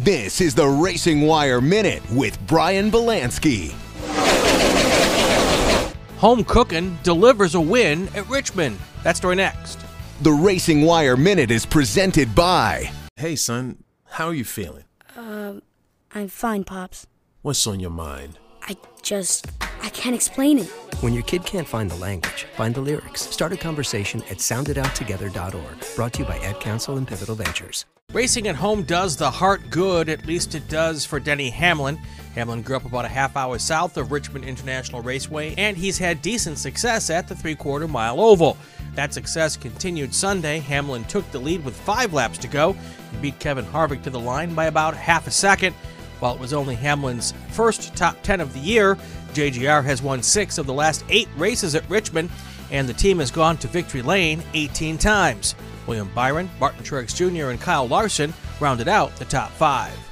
This is the Racing Wire Minute with Brian Belansky. Home cooking delivers a win at Richmond. That story next. The Racing Wire Minute is presented by. Hey, son, how are you feeling? Um, I'm fine, Pops. What's on your mind? I just. I can't explain it. When your kid can't find the language, find the lyrics. Start a conversation at sounditouttogether.org. Brought to you by Ad Council and Pivotal Ventures. Racing at home does the heart good, at least it does for Denny Hamlin. Hamlin grew up about a half hour south of Richmond International Raceway, and he's had decent success at the three quarter mile oval. That success continued Sunday. Hamlin took the lead with five laps to go and beat Kevin Harvick to the line by about half a second. While it was only Hamlin's first top 10 of the year, JGR has won six of the last eight races at Richmond, and the team has gone to victory lane 18 times. William Byron, Martin Truex Jr., and Kyle Larson rounded out the top five.